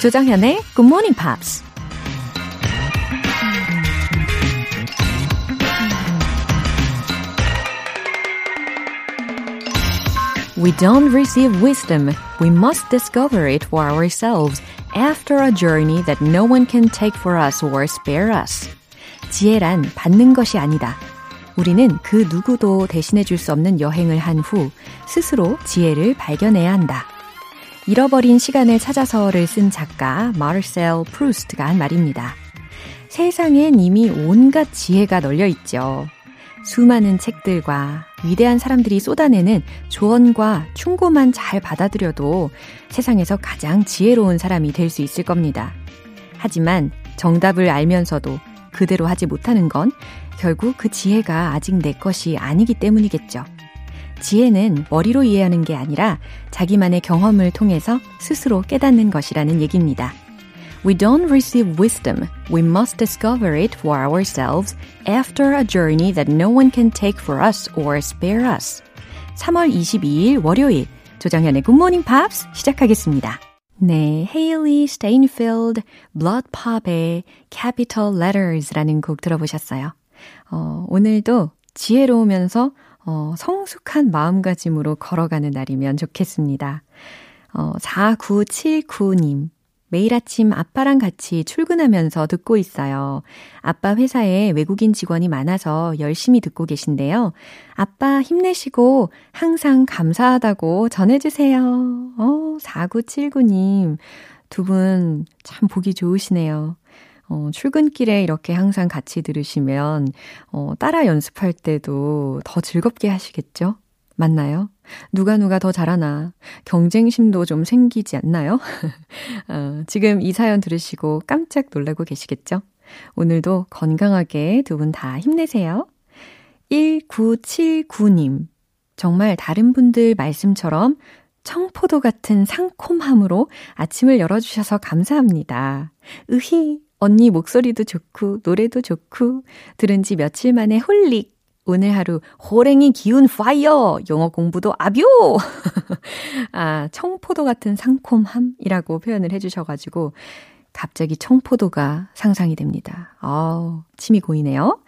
조정현의 Good Morning Pops. We don't receive wisdom. We must discover it for ourselves after a journey that no one can take for us or spare us. 지혜란 받는 것이 아니다. 우리는 그 누구도 대신해 줄 수 없는 여행을 한 후 스스로 지혜를 발견해야 한다. 잃어버린 시간을 찾아서를 쓴 작가 마르셀 프루스트가 한 말입니다. 세상엔 이미 온갖 지혜가 널려 있죠. 수많은 책들과 위대한 사람들이 쏟아내는 조언과 충고만 잘 받아들여도 세상에서 가장 지혜로운 사람이 될 수 있을 겁니다. 하지만 정답을 알면서도 그대로 하지 못하는 건 결국 그 지혜가 아직 내 것이 아니기 때문이겠죠. 지혜는 머리로 이해하는 게 아니라 자기만의 경험을 통해서 스스로 깨닫는 것이라는 얘기입니다. We don't receive wisdom. We must discover it for ourselves after a journey that no one can take for us or spare us. 3월 22일 월요일 조정현의 Morning Pops 시작하겠습니다. 네, 헤일리 스테인필드 블러드팝의 Capital Letters라는 곡 들어보셨어요. 어, 오늘도 지혜로우면서 어, 성숙한 마음가짐으로 걸어가는 날이면 좋겠습니다. 어, 4979님. 매일 아침 아빠랑 같이 출근하면서 듣고 있어요. 아빠 회사에 외국인 직원이 많아서 열심히 듣고 계신데요. 아빠 힘내시고 항상 감사하다고 전해주세요. 어, 4979님. 두 분 참 보기 좋으시네요. 어, 출근길에 이렇게 항상 같이 들으시면, 어, 따라 연습할 때도 더 즐겁게 하시겠죠? 맞나요? 누가 누가 더 잘하나 경쟁심도 좀 생기지 않나요? 어, 지금 이 사연 들으시고 깜짝 놀라고 계시겠죠? 오늘도 건강하게 두 분 다 힘내세요. 1979님. 정말 다른 분들 말씀처럼 청포도 같은 상콤함으로 아침을 열어주셔서 감사합니다. 으히, 언니 목소리도 좋고, 노래도 좋고, 들은 지 며칠 만에 holic. 오늘 하루 호랭이 기운 fire! 영어 공부도 아뵤! 아, 청포도 같은 상콤함이라고 표현을 해주셔가지고, 갑자기 청포도가 상상이 됩니다. 아우, 침이 고이네요.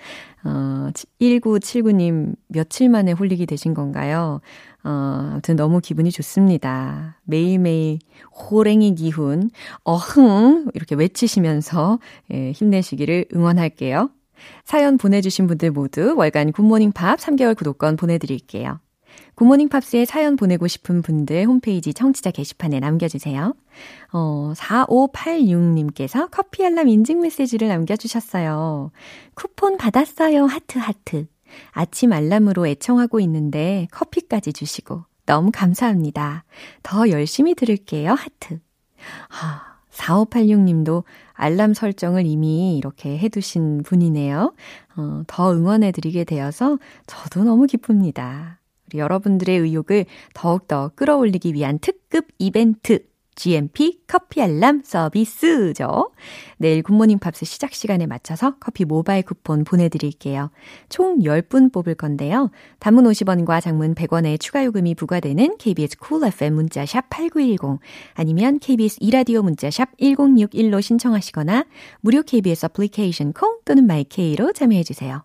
어, 1979님, 며칠 만에 홀릭이 되신 건가요? 어, 아무튼 너무 기분이 좋습니다. 매일매일 호랭이 기운, 어흥, 이렇게 외치시면서 예, 힘내시기를 응원할게요. 사연 보내주신 분들 모두 월간 굿모닝 팝스 3개월 구독권 보내드릴게요. 굿모닝 팝스에 사연 보내고 싶은 분들 홈페이지 청취자 게시판에 남겨주세요. 어, 4586님께서 커피 알람 인증 메시지를 남겨주셨어요. 쿠폰 받았어요. 하트, 하트. 아침 알람으로 애청하고 있는데 커피까지 주시고 너무 감사합니다. 더 열심히 들을게요. 하트. 하, 4586님도 알람 설정을 이미 이렇게 해두신 분이네요. 어, 더 응원해드리게 되어서 저도 너무 기쁩니다. 우리 여러분들의 의욕을 더욱더 끌어올리기 위한 특급 이벤트 GMP 커피 알람 서비스죠. 내일 굿모닝 팝스 시작 시간에 맞춰서 커피 모바일 쿠폰 보내드릴게요. 총 10분 뽑을 건데요. 단문 50원과 장문 100원의 추가 요금이 부과되는 KBS Cool FM 문자샵 8910 아니면 KBS 2라디오 문자샵 1061로 신청하시거나 무료 KBS 애플리케이션 콩 또는 마이케이로 참여해주세요.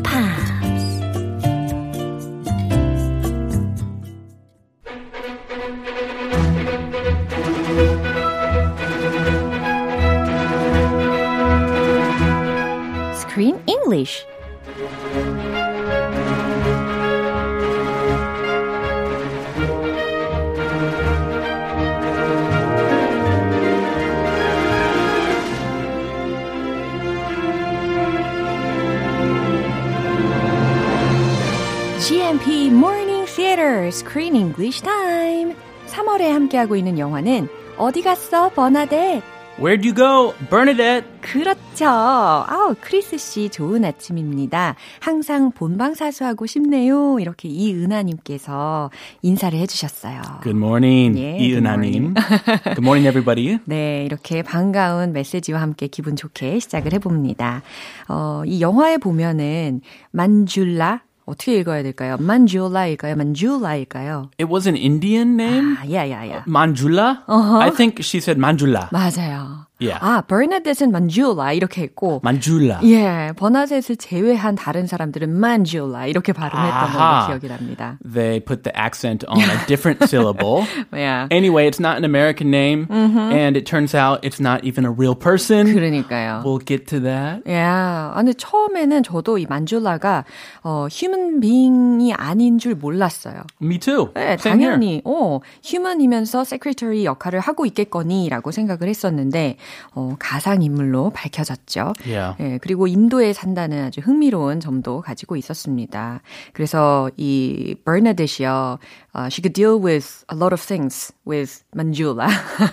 English. GMP Morning Theater Screen English Time. 3월에 함께하고 있는 영화는 어디 갔어, 버나데? Where'd you go, Bernadette? 그렇죠. 아우, 크리스 씨 좋은 아침입니다. 항상 본방 사수하고 싶네요. 이렇게 이은하님께서 인사를 해주셨어요. Good morning, 예, 이은하님. Good morning, everybody. 네, 이렇게 반가운 메시지와 함께 기분 좋게 시작을 해봅니다. 어, 이 영화에 보면은 만줄라 어떻게 읽어야 될까요? 만줄라일까요? 만줄라일까요? It was an Indian name? 아, 야, 야, 야. Manjula? Uh-huh. I think she said Manjula. 맞아요. Yeah. 아, 버나데스는 만줄라 이렇게 했고 Manjula. 예, 버나데스를 제외한 다른 사람들은 만줄라 이렇게 발음했던. 걸로 기억이 납니다. They put the accent on a different syllable. Yeah. Anyway, it's not an American name, and it turns out it's not even a real person. 그러니까요. We'll get to that. 예, 아, 근데 처음에는 저도 이 만줄라가 어, 휴먼 빙이 아닌 줄 몰랐어요. Me too. 네. 당연히 어, 휴먼이면서 세크리터리 역할을 하고 있겠거니라고 생각을 했었는데 어, 가상 인물로 밝혀졌죠. Yeah. 예, 그리고 인도에 산다는 아주 흥미로운 점도 가지고 있었습니다. 그래서 이 버나데시요, uh, she could deal with a lot of things with Manjula.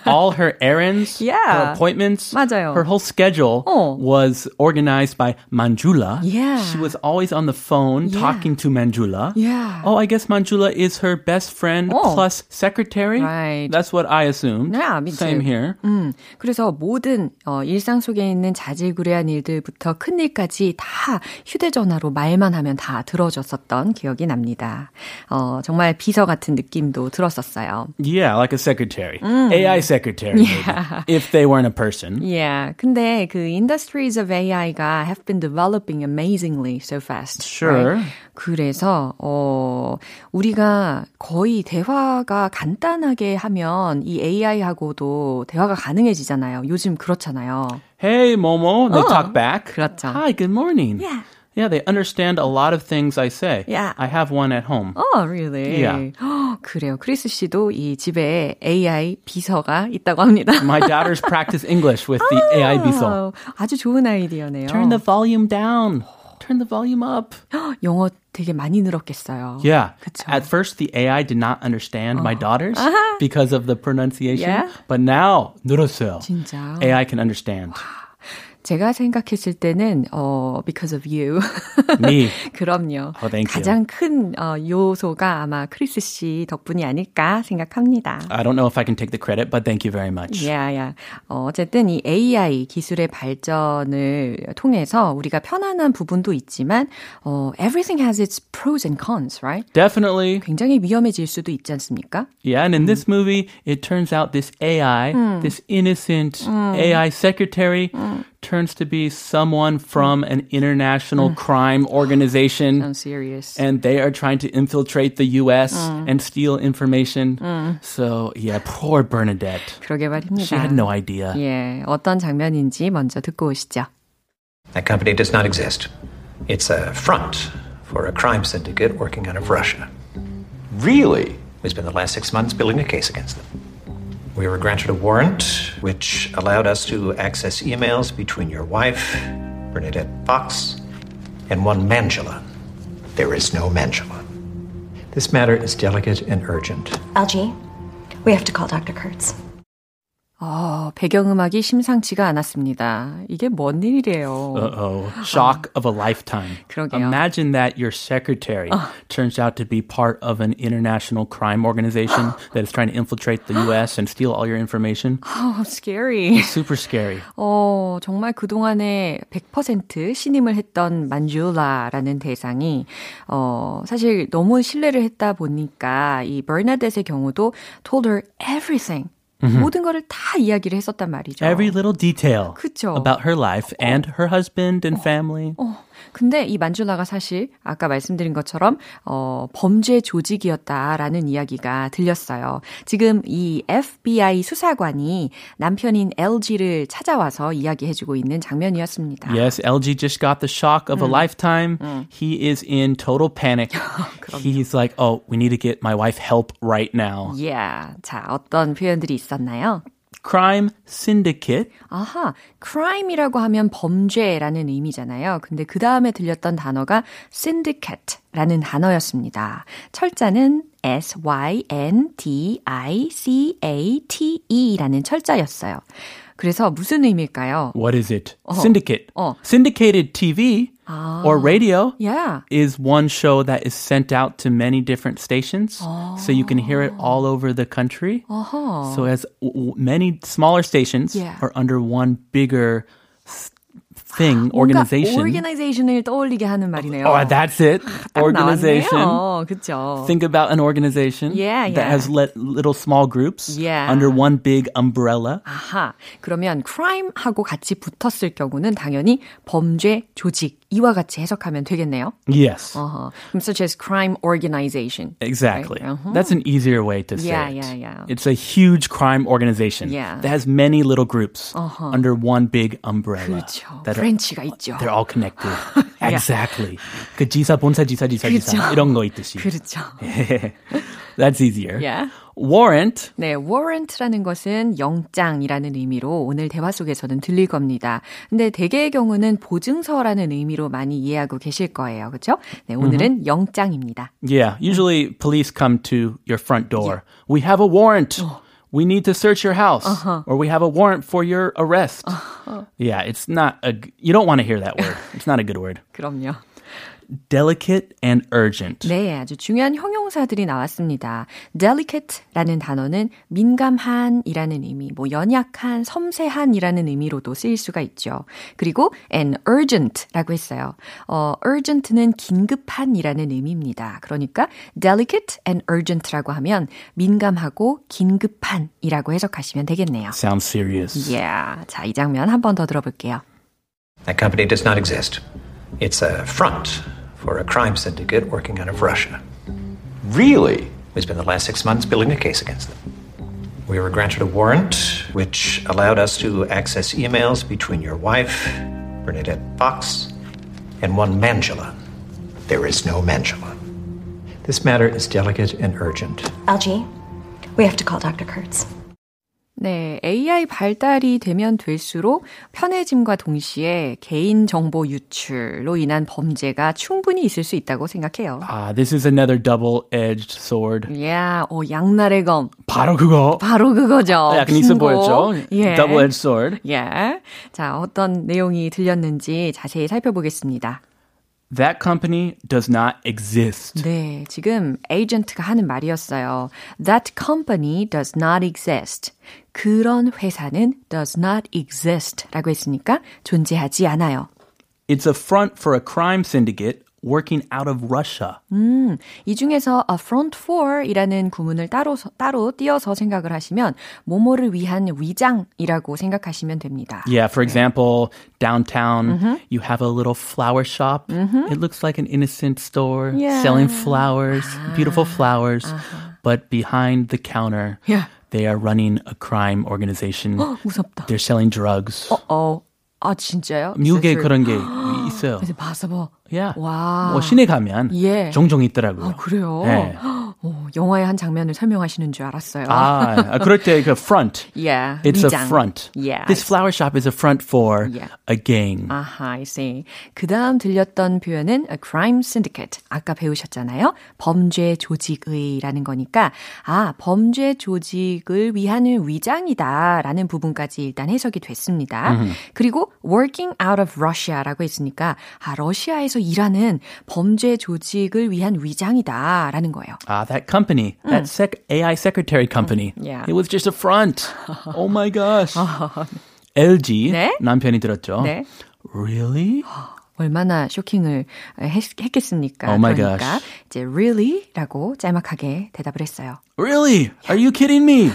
All her errands, Yeah. her appointments, 맞아요. her whole schedule 어. was organized by Manjula. Yeah. She was always on the phone Yeah. talking to Manjula. Yeah. Oh, I guess Manjula is her best friend Oh. plus secretary. Right. That's what I assumed. Yeah, me Same too. here. 음, 그래서 모든 어, 일상 속에 있는 자질구레한 일들부터 큰 일까지 다 휴대전화로 말만 하면 다 들어줬었던 기억이 납니다. 어, 정말 비서 같은 느낌도 들었었어요. Yeah, like a secretary. Mm. AI secretary, maybe, if they weren't a person. Yeah, 근데 그 industries of AI가 have been developing amazingly so fast. Sure. right? 그래서 어 우리가 거의 대화가 간단하게 하면 이 AI하고도 대화가 가능해지잖아요. 요즘 그렇잖아요. Hey, Momo. They Oh. talk back. 그렇죠. Hi, good morning. Yeah. Yeah, they understand a lot of things I say. Yeah. I have one at home. Oh, really? Yeah. 헉, 그래요. 크리스 씨도 이 집에 AI 비서가 있다고 합니다. My daughters practice English with the AI. 아, 아주 좋은 아이디어네요. Turn the volume down. Turn the volume up. 헉, 영어 되게 많이 늘었겠어요. Yeah. 그쵸. At first, the AI did not understand my daughters because of the pronunciation. Yeah. But now, 늘었어요. 진짜. AI can understand. 제가 생각했을 때는 어 because of you. Me. 그럼요. Oh. 가장 큰 어, 요소가 아마 크리스 씨 덕분이 아닐까 생각합니다. I don't know if I can take the credit, but thank you very much. Yeah, yeah. 어, 어쨌든 이 AI 기술의 발전을 통해서 우리가 편안한 부분도 있지만 어, everything has its pros and cons, right? Definitely. 굉장히 위험해질 수도 있지 않습니까? Yeah, and in this movie, it turns out this AI, this innocent AI secretary, turns to be someone from an international crime organization. I'm serious. And they are trying to infiltrate the US and steal information. So, yeah, poor Bernadette. 그러게 말입니다. She had no idea. 예, 어떤 장면인지 먼저 듣고 오시죠. That company does not exist. It's a front for a crime syndicate working out of Russia. Really? We spent the last six months building a case against them. We were granted a warrant which allowed us to access emails between your wife, Bernadette Fox, and one Mangela. There is no Mangela. This matter is delicate and urgent. Algie, we have to call Dr. Kurtz. 어, 배경음악이 심상치가 않았습니다. 이게 뭔 일이래요? Uh-oh. Shock of a lifetime. 그러게요. Imagine that your secretary turns out to be part of an international crime organization that is trying to infiltrate the US and steal all your information. Oh, scary. Super scary. 어, 정말 그동안에 100% 신임을 했던 만줄라라는 대상이, 어, 사실 너무 신뢰를 했다 보니까 이 버나데스의 경우도 told her everything. 모든 거를 다 이야기를 했었단 말이죠. Every little detail 그쵸. about her life and her husband and family. 어, 근데 이 만줄라가 사실 아까 말씀드린 것처럼 어, 범죄 조직이었다라는 이야기가 들렸어요. 지금 이 FBI 수사관이 남편인 LG를 찾아와서 이야기해주고 있는 장면이었습니다. Yes, LG just got the shock of a lifetime. He is in total panic. He's like, oh, we need to get my wife help right now. Yeah. 자, 어떤 표현들이 있었나요? Crime syndicate. 아하, crime이라고 하면 범죄라는 의미잖아요. 근데 그 다음에 들렸던 단어가 syndicate라는 단어였습니다. 철자는 S-Y-N-D-I-C-A-T-E라는 철자였어요. 그래서 무슨 의미일까요? What is it? Syndicate. 어. Syndicated TV or radio Yeah. is one show that is sent out to many different stations, so you can hear it all over the country. 어허. So as w- w- many smaller stations Yeah. are under one bigger s- thing, 뭔가 organization. organization을 떠올리게 하는 말이네요. Oh, that's it. 딱 organization. 나왔네요. 그쵸. Think about an organization Yeah, that yeah. has let little small groups Yeah. under one big umbrella. 아하. 그러면 crime하고 같이 붙었을 경우는 당연히 범죄 조직 이와 같이 해석하면 되겠네요. Yes. 어허. 그럼 such as crime organization. Exactly. Right? Uh-huh. That's an easier way to say Yeah, it. yeah, yeah. It's a huge crime organization Yeah. that has many little groups under one big umbrella. 그렇죠. That are, 프렌치가 있죠. they're all connected. Exactly. 그 지사 본사 지사 지사 지사 그렇죠. 이런 거 있듯이. 그렇죠. That's easier. Yeah. Warrant 네, warrant라는 것은 영장이라는 의미로 오늘 대화 속에서는 들릴 겁니다. 근데 대개의 경우는 보증서라는 의미로 많이 이해하고 계실 거예요. 그렇죠? 네, 오늘은 영장입니다. Yeah, usually police come to your front door. We have a warrant. We need to search your house, or we have a warrant for your arrest. Yeah, it's not a. g- You don't want to hear that word. It's not a good word. 그럼요. Delicate and urgent. 네, 아주 중요한 형용사들이 나왔습니다. delicate라는 단어는 민감한이라는 의미, 뭐 연약한, 섬세한이라는 의미로도 쓰일 수가 있죠. 그리고 and urgent라고 했어요. 어, urgent는 긴급한이라는 의미입니다. 그러니까 delicate and urgent라고 하면 민감하고 긴급한이라고 해석하시면 되겠네요. Sounds serious. Yeah. 자, 이 장면 한 번 더 들어볼게요. That company does not exist. It's a front for a crime syndicate working out of Russia. Really? We spent the last six months building a case against them. We were granted a warrant which allowed us to access emails between your wife, Bernadette Fox, and one Mangela. There is no Mangela. This matter is delicate and urgent. Algie, we have to call Dr. Kurtz. 네, AI 발달이 되면 될수록 편해짐과 동시에 개인 정보 유출로 인한 범죄가 충분히 있을 수 있다고 생각해요. Ah, this is another double-edged sword. 야, 오, 양날의 검. 바로 그거. 바로 그거죠. 약간 있어. 보였죠? 예. Double-edged sword. 예. 자, 어떤 내용이 들렸는지 자세히 살펴보겠습니다. That company does not exist. 네, 지금 에이전트가 하는 말이었어요. That company does not exist. 그런 회사는 does not exist 라고 했으니까 존재하지 않아요. It's a front for a crime syndicate working out of Russia. 이 중에서 a front for이라는 구문을 따로 따로 띄어서 생각을 하시면 모모를 위한 위장이라고 생각하시면 됩니다. Yeah, for example, downtown, you have a little flower shop. It looks like an innocent store Yeah. selling flowers, beautiful flowers. But behind the counter, Yeah. they are running a crime organization. 무섭다. They're selling drugs. 어, 아 진짜요? 미국에 있었을- 그런 게 있어요. 그래서 봐서 봐. Yeah. 와. 뭐 시내 가면 예. 종종 있더라고요. 아, 그래요? 네. 오, 영화의 한 장면을 설명하시는 줄 알았어요. 아, 그럴 때그 front. yeah, It's 위장. a front. Yeah. This flower shop is a front for Yeah. a gang. 아하, I see. 그 다음 들렸던 표현은 a crime syndicate. 아까 배우셨잖아요. 범죄 조직의라는 거니까, 아, 범죄 조직을 위한 위장이다라는 부분까지 일단 해석이 됐습니다. 그리고 working out of Russia라고 했으니까, 아, 러시아에서 일하는 범죄 조직을 위한 위장이다라는 거예요. Ah, that company, that sec- AI secretary company. Yeah. It was just a front. oh my gosh. LG 네? 남편이 들었죠. 네. Really? 얼마나 쇼킹을 했, 했겠습니까? Oh my 그러니까 gosh. 이제 really라고 짤막하게 대답을 했어요. Really? Are you kidding me?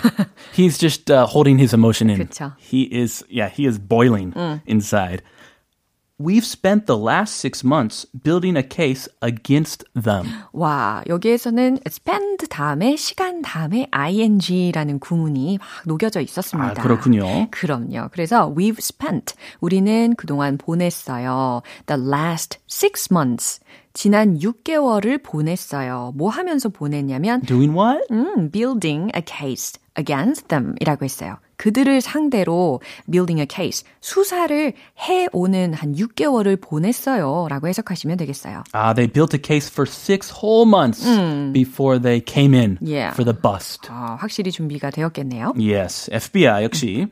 He's just uh, holding his emotion in. 그쵸. He is, yeah, he is boiling inside. We've spent the last six months building a case against them. 와, 여기에서는 spend 다음에 시간 다음에 ing라는 구문이 막 녹여져 있었습니다. 아, 그렇군요. 그럼요. 그래서 we've spent 우리는 그동안 보냈어요. The last six months 지난 6개월을 보냈어요. 뭐 하면서 보냈냐면 Doing what? 음, building a case against them 이라고 했어요. 그들을 상대로 building a case, 수사를 해오는 한 6개월을 보냈어요. 라고 해석하시면 되겠어요. Ah, they built a case for six whole months before they came in Yeah. for the bust. 아, 확실히 준비가 되었겠네요. Yes, FBI 역시.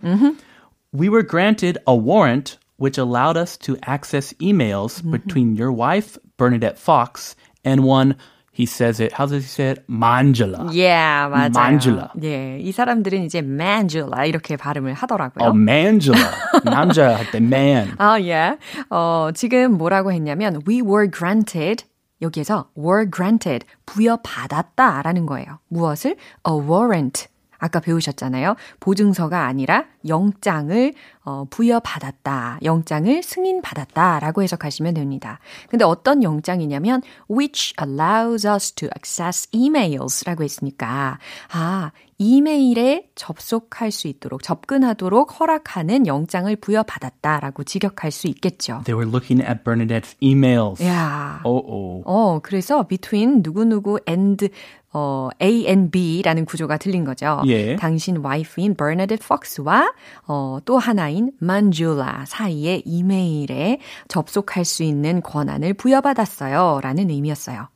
We were granted a warrant which allowed us to access emails between your wife, Bernadette Fox, and one, he says it, how does he say it? Manjula. Yeah, 맞아요. Manjula. 예, 이 사람들은 이제 Manjula 이렇게 발음을 하더라고요. Oh, Manjula. 남자 할 때 man. 아, 예. 어, 지금 뭐라고 했냐면 we were granted 여기에서 were granted 부여받았다라는 거예요. 무엇을? A warrant. 아까 배우셨잖아요. 보증서가 아니라 영장을 어, 부여받았다. 영장을 승인받았다라고 해석하시면 됩니다. 근데 어떤 영장이냐면 which allows us to access emails라고 했으니까 아, 이메일에 접속할 수 있도록 접근하도록 허락하는 영장을 부여받았다라고 직역할 수 있겠죠. They were looking at Bernadette's emails. 야. Oh, oh. 어, 그래서 between 누구누구 and 어, A and B라는 구조가 들린 거죠. 예. 당신 와이프인 Bernadette Fox와 어, 또 하나인 Manjula 사이의 이메일에 접속할 수 있는 권한을 부여받았어요. 라는 의미였어요.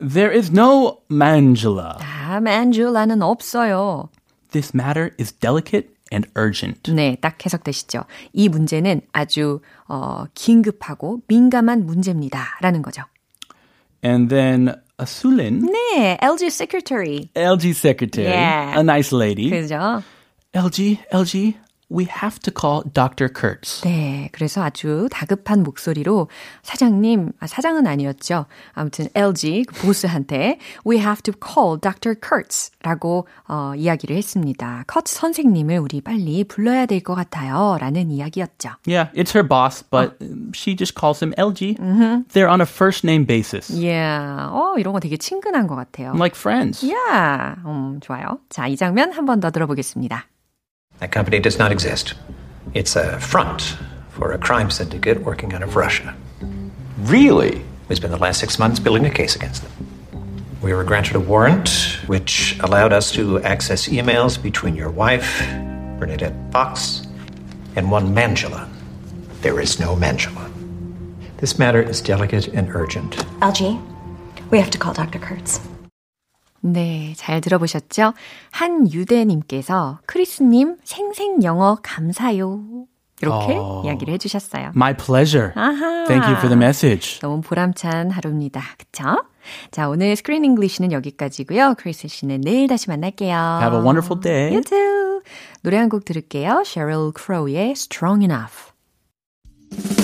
There is no Manjula. 아, Manjula는 없어요. This matter is delicate and urgent. 네, 딱 해석되시죠. 이 문제는 아주 어, 긴급하고 민감한 문제입니다. 라는 거죠. And then Asulin, 네, LG Secretary. LG secretary, Yeah. a nice lady. 그죠? LG, LG, we have to call Dr. Kurtz. 네, 그래서 아주 다급한 목소리로 사장님, 아, 사장은 아니었죠. 아무튼 LG 그 보스한테 we have to call Dr. Kurtz라고 어, 이야기를 했습니다. 커츠 선생님을 우리 빨리 불러야 될 것 같아요. 라는 이야기였죠. Yeah, it's her boss, but um, she just calls him LG. They're on a first name basis, Yeah, 어, 이런 거 되게 친근한 것 같아요. like friends. Yeah, 음, 좋아요. 자, 이 장면 한 번 더 들어보겠습니다. That company does not exist. It's a front for a crime syndicate working out of Russia. Really? We spent the last six months building a case against them. We were granted a warrant which allowed us to access emails between your wife, Bernadette Fox, and one Mangela. There is no Mangela. This matter is delicate and urgent. LG, we have to call Dr. Kurtz. 네, 잘 들어보셨죠? 한유대님께서 크리스님 생생 영어 감사요. 이렇게 어. 이야기를 해주셨어요. My pleasure. 아하. Thank you for the message. 너무 보람찬 하루입니다. 그쵸? 자, 오늘 Screen English는 여기까지고요. 크리스 씨는 내일 다시 만날게요. Have a wonderful day. You too. 노래 한 곡 들을게요. Sheryl Crow의 Strong Enough.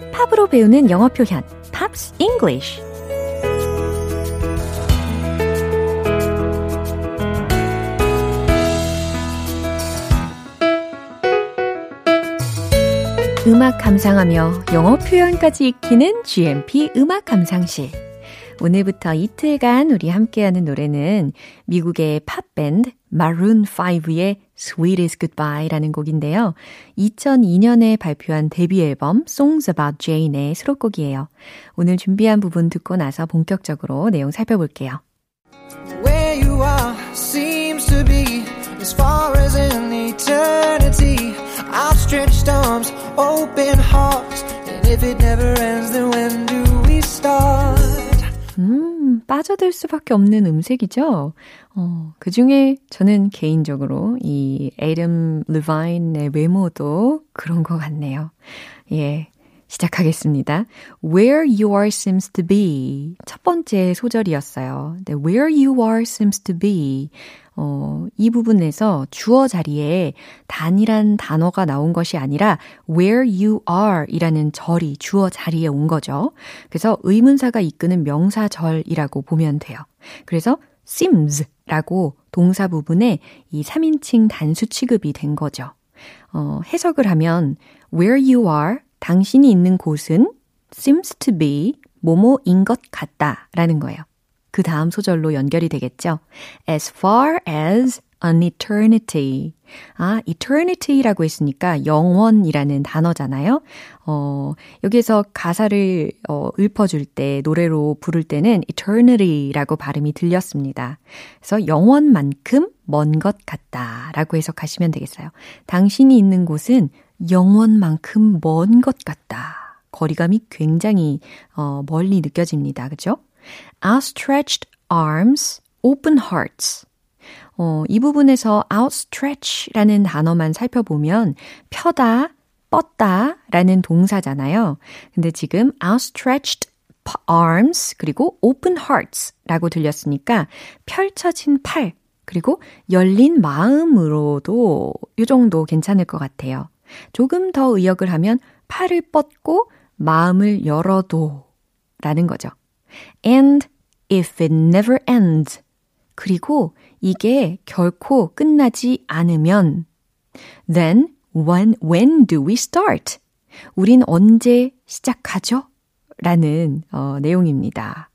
배우는 영어 표현 Pops English 음악 감상하며 영어 표현까지 익히는 GMP 음악 감상실. 오늘부터 이틀간 우리 함께하는 노래는 미국의 팝밴드 Maroon 5의 Sweetest Goodbye라는 곡인데요. 2002년에 발표한 데뷔 앨범 Songs About Jane의 수록곡이에요. 오늘 준비한 부분 듣고 나서 본격적으로 내용 살펴볼게요. Where you are seems to be as far as in eternity. Outstretched arms, open hearts. And if it never ends, then when do we start? 음, 빠져들 수밖에 없는 음색이죠. 어, 그 중에 저는 개인적으로 이 에덤 르바인의 외모도 그런 것 같네요. 예. 시작하겠습니다. Where you are seems to be. 첫 번째 소절이었어요. 네, where you are seems to be. 어, 이 부분에서 주어 자리에 단이란 단어가 나온 것이 아니라 where you are 이라는 절이 주어 자리에 온 거죠. 그래서 의문사가 이끄는 명사절이라고 보면 돼요. 그래서 seems 라고 동사 부분에 이 3인칭 단수 취급이 된 거죠. 어, 해석을 하면 where you are 당신이 있는 곳은 seems to be 뭐뭐인 것 같다 라는 거예요. 그 다음 소절로 연결이 되겠죠. As far as an eternity. 아, eternity라고 했으니까 영원이라는 단어잖아요. 어, 여기에서 가사를 어, 읊어줄 때, 노래로 부를 때는 eternity라고 발음이 들렸습니다. 그래서 영원만큼 먼 것 같다 라고 해석하시면 되겠어요. 당신이 있는 곳은 영원만큼 먼 것 같다. 거리감이 굉장히 어, 멀리 느껴집니다. 그죠? outstretched arms, open hearts. 어, 이 부분에서 outstretch라는 단어만 살펴보면 펴다, 뻗다 라는 동사잖아요. 근데 지금 outstretched arms 그리고 open hearts 라고 들렸으니까 펼쳐진 팔 그리고 열린 마음으로도 이 정도 괜찮을 것 같아요. 조금 더 의역을 하면 팔을 뻗고 마음을 열어도 라는 거죠. And if it never ends. 그리고 이게 결코 끝나지 않으면 then when when do we start? 우린 언제 시작하죠? 라는 어, 내용입니다.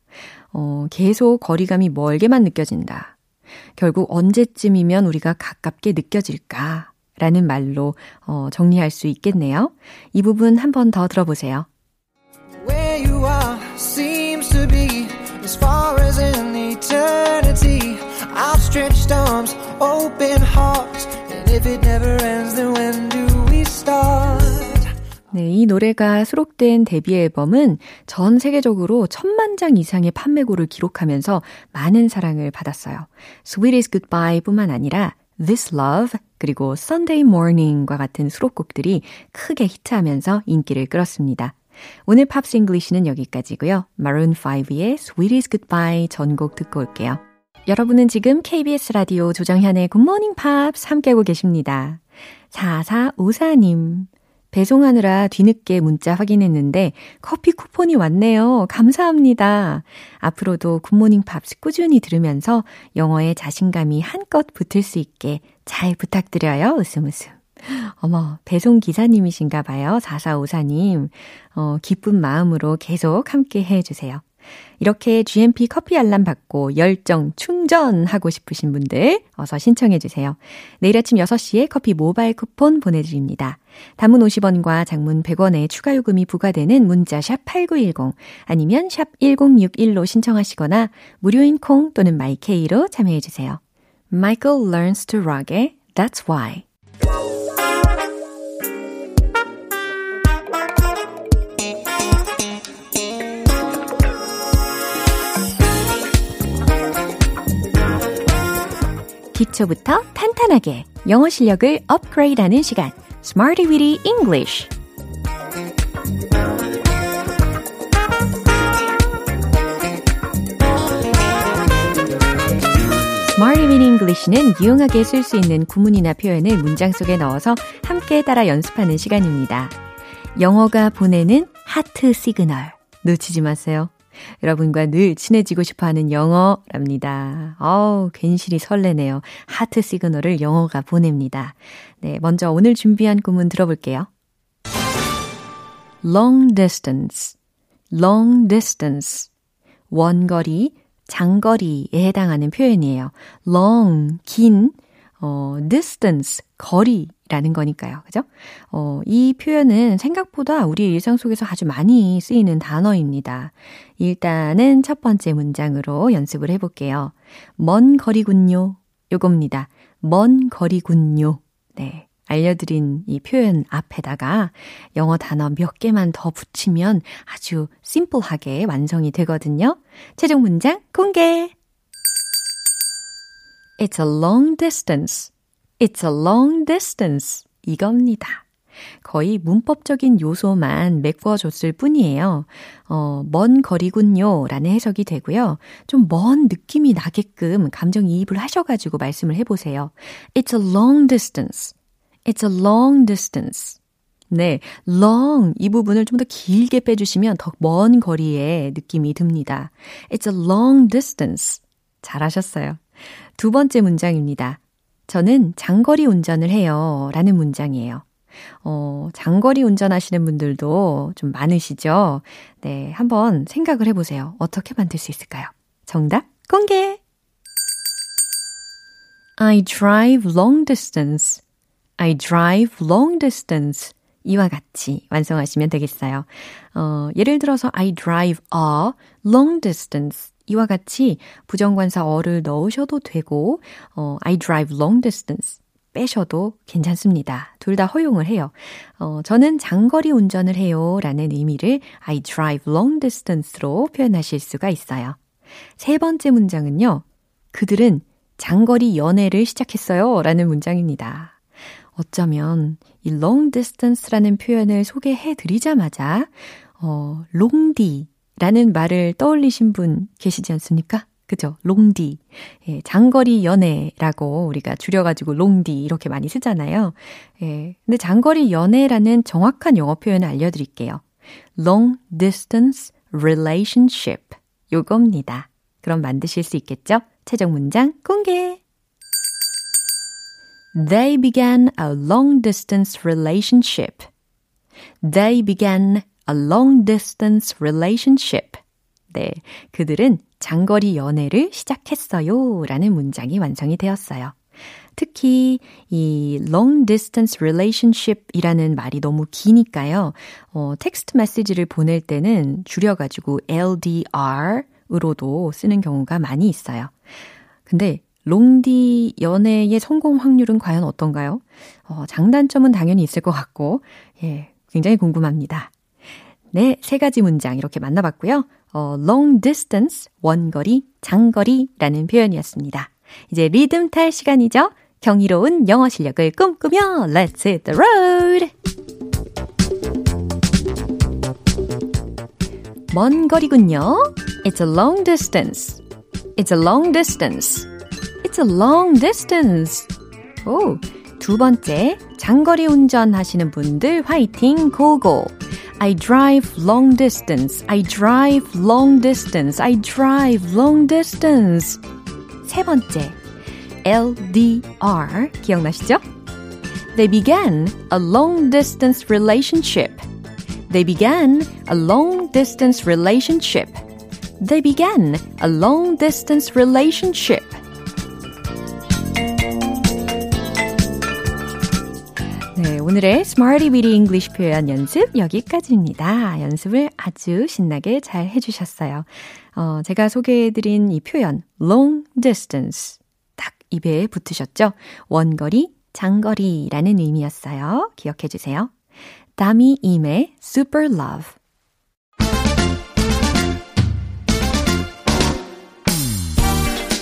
어, 계속 거리감이 멀게만 느껴진다. 결국 언제쯤이면 우리가 가깝게 느껴질까? 라는 말로 어, 정리할 수 있겠네요. 이 부분 한 번 더 들어보세요. Where you are seems to be as far as in eternity. Outstretched arms, open hearts. And if it never ends, then when do we start? 네, 이 노래가 수록된 데뷔 앨범은 전 세계적으로 천만 장 이상의 판매고를 기록하면서 많은 사랑을 받았어요. Sweetest Goodbye 뿐만 아니라 This Love, 그리고 Sunday Morning과 같은 수록곡들이 크게 히트하면서 인기를 끌었습니다. 오늘 Pops English는 여기까지고요. Maroon 5의 Sweetest Goodbye 전곡 듣고 올게요. 여러분은 지금 KBS 라디오 조정현의 굿모닝 팝스 함께하고 계십니다. 4454님. 배송하느라 뒤늦게 문자 확인했는데 커피 쿠폰이 왔네요. 감사합니다. 앞으로도 굿모닝 팝스 꾸준히 들으면서 영어에 자신감이 한껏 붙을 수 있게 잘 부탁드려요. 웃음 웃음. 어머, 배송 기사님이신가 봐요. 4454님. 어, 기쁜 마음으로 계속 함께 해 주세요. 이렇게 GMP 커피 알람 받고 열정 충전하고 싶으신 분들 어서 신청해 주세요. 내일 아침 6시에 커피 모바일 쿠폰 보내드립니다. 단문 50원과 장문 100원의 추가 요금이 부과되는 문자 샵 8910 아니면 샵 1061로 신청하시거나 무료인 콩 또는 마이케이로 참여해 주세요. Michael Learns to Rock의 That's Why 기초부터 탄탄하게 영어 실력을 업그레이드하는 시간 Smarty Weedy English Smarty Weedy English는 유용하게 쓸 수 있는 구문이나 표현을 문장 속에 넣어서 함께 따라 연습하는 시간입니다. 영어가 보내는 하트 시그널 놓치지 마세요. 여러분과 늘 친해지고 싶어 하는 영어랍니다. 어우, 괜시리 설레네요. 하트 시그널을 영어가 보냅니다. 네, 먼저 오늘 준비한 구문 들어볼게요. long distance, long distance. 원거리, 장거리에 해당하는 표현이에요. long, 긴, 어, distance, 거리라는 거니까요. 그죠? 어, 이 표현은 생각보다 우리 일상 속에서 아주 많이 쓰이는 단어입니다. 일단은 첫 번째 문장으로 연습을 해볼게요. 먼 거리군요. 요겁니다. 먼 거리군요. 네. 알려드린 이 표현 앞에다가 영어 단어 몇 개만 더 붙이면 아주 심플하게 완성이 되거든요. 최종 문장 공개! It's a long distance. It's a long distance. 이겁니다. 거의 문법적인 요소만 메꿔줬을 뿐이에요. 어, 먼 거리군요. 라는 해석이 되고요. 좀 먼 느낌이 나게끔 감정이입을 하셔가지고 말씀을 해보세요. It's a long distance. It's a long distance. 네, long 이 부분을 좀 더 길게 빼주시면 더 먼 거리의 느낌이 듭니다. It's a long distance. 잘하셨어요. 두 번째 문장입니다. 저는 장거리 운전을 해요. 라는 문장이에요. 어, 장거리 운전하시는 분들도 좀 많으시죠? 네, 한번 생각을 해보세요. 어떻게 만들 수 있을까요? 정답 공개! I drive long distance. I drive long distance. 이와 같이 완성하시면 되겠어요. 어, 예를 들어서 I drive a long distance. 이와 같이 부정관사 어를 넣으셔도 되고, 어, I drive long distance. 빼셔도 괜찮습니다. 둘 다 허용을 해요. 어, 저는 장거리 운전을 해요 라는 의미를 I drive long distance로 표현하실 수가 있어요. 세 번째 문장은요. 그들은 장거리 연애를 시작했어요 라는 문장입니다. 어쩌면 이 long distance라는 표현을 소개해 드리자마자 어, 롱디 라는 말을 떠올리신 분 계시지 않습니까? 그죠? 롱디. 예, 장거리 연애라고 우리가 줄여가지고 롱디 이렇게 많이 쓰잖아요. 예, 근데 장거리 연애라는 정확한 영어 표현을 알려드릴게요. long distance relationship. 요겁니다. 그럼 만드실 수 있겠죠? 최종 문장 공개! They began a long distance relationship. They began a long distance relationship. 네. 그들은 장거리 연애를 시작했어요. 라는 문장이 완성이 되었어요. 특히 이 long distance relationship 이라는 말이 너무 기니까요. 어, 텍스트 메시지를 보낼 때는 줄여가지고 LDR으로도 쓰는 경우가 많이 있어요. 근데 롱디 연애의 성공 확률은 과연 어떤가요? 어, 장단점은 당연히 있을 것 같고, 예, 굉장히 궁금합니다. 네, 세 가지 문장 이렇게 만나봤고요. 어, long distance, 원거리, 장거리라는 표현이었습니다. 이제 리듬 탈 시간이죠? 경이로운 영어 실력을 꿈꾸며 Let's hit the road! 먼 거리군요. It's a long distance. It's a long distance. It's a long distance. 오, 두 번째, 장거리 운전 하시는 분들 화이팅 고고. I drive long distance. I drive long distance. I drive long distance. 세 번째, LDR 기억나시죠? They began a long distance relationship. They began a long distance relationship. They began a long distance relationship. 오늘의 Smarty Weedy English 표현 연습 여기까지입니다. 연습을 아주 신나게 잘 해주셨어요. 어, 제가 소개해드린 이 표현, long distance. 딱 입에 붙으셨죠? 원거리, 장거리라는 의미였어요. 기억해주세요. 다미 임의 Super Love.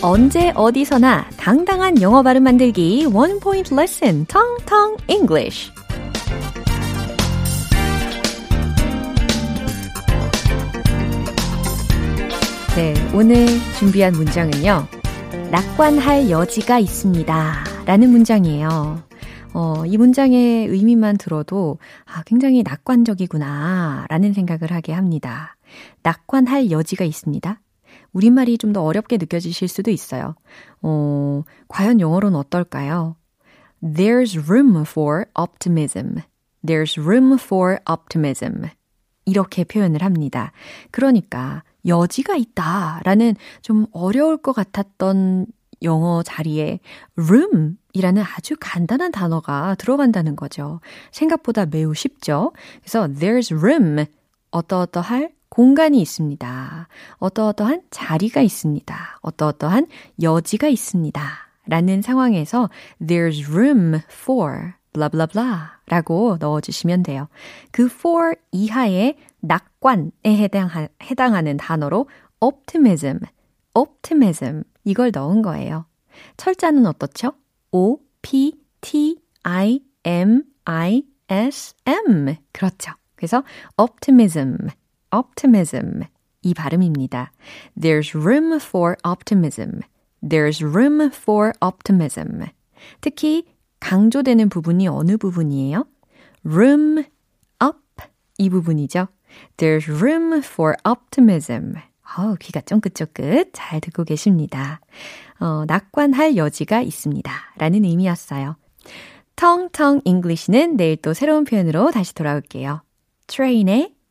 언제 어디서나 당당한 영어 발음 만들기 원 포인트 레슨 텅텅 English. 네, 오늘 준비한 문장은요. 낙관할 여지가 있습니다. 라는 문장이에요. 어, 이 문장의 의미만 들어도 아, 굉장히 낙관적이구나. 라는 생각을 하게 합니다. 낙관할 여지가 있습니다. 우리말이 좀 더 어렵게 느껴지실 수도 있어요. 어, 과연 영어로는 어떨까요? There's room for optimism. There's room for optimism. 이렇게 표현을 합니다. 그러니까 여지가 있다 라는 좀 어려울 것 같았던 영어 자리에 room 이라는 아주 간단한 단어가 들어간다는 거죠. 생각보다 매우 쉽죠? 그래서 there's room 어떠어떠할 공간이 있습니다. 어떠어떠한 자리가 있습니다. 어떠어떠한 여지가 있습니다. 라는 상황에서 there's room for blah 라고 넣어주시면 돼요. 그 for 이하의 낙관에 해당하, 해당하는 단어로 optimism, optimism 이걸 넣은 거예요. 철자는 어떻죠? O, P, T, I, M, I, S, M. 그렇죠. 그래서 optimism, optimism 이 발음입니다. There's room for optimism. There's room for optimism. 특히 강조되는 부분이 어느 부분이에요? room up 이 부분이죠. There's room for optimism. 어우, 귀가 쫑긋쫑긋 잘 듣고 계십니다. 어, 낙관할 여지가 있습니다. 라는 의미였어요. 텅텅 English는 내일 또 새로운 표현으로 다시 돌아올게요. Train의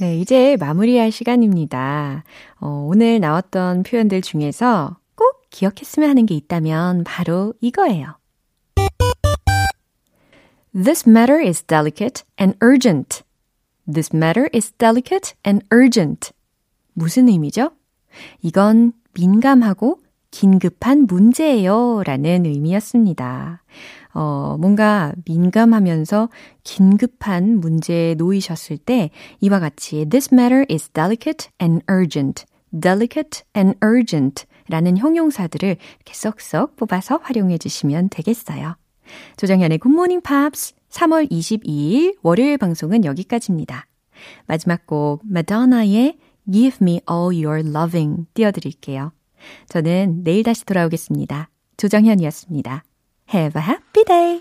네, 이제 마무리할 시간입니다. 어, 오늘 나왔던 표현들 중에서 꼭 기억했으면 하는 게 있다면 바로 이거예요. This matter is delicate and urgent. This matter is delicate and urgent. 무슨 의미죠? 이건 민감하고 긴급한 문제예요. 라는 의미였습니다. 어, 뭔가 민감하면서 긴급한 문제에 놓이셨을 때 이와 같이 This matter is delicate and urgent. delicate and urgent 라는 형용사들을 이렇게 쏙쏙 뽑아서 활용해 주시면 되겠어요. 조정현의 굿모닝 팝스 3월 22일 월요일 방송은 여기까지입니다. 마지막 곡 마더나의 Give Me All Your Loving 띄워드릴게요. 저는 내일 다시 돌아오겠습니다. 조정현이었습니다. Have a happy day!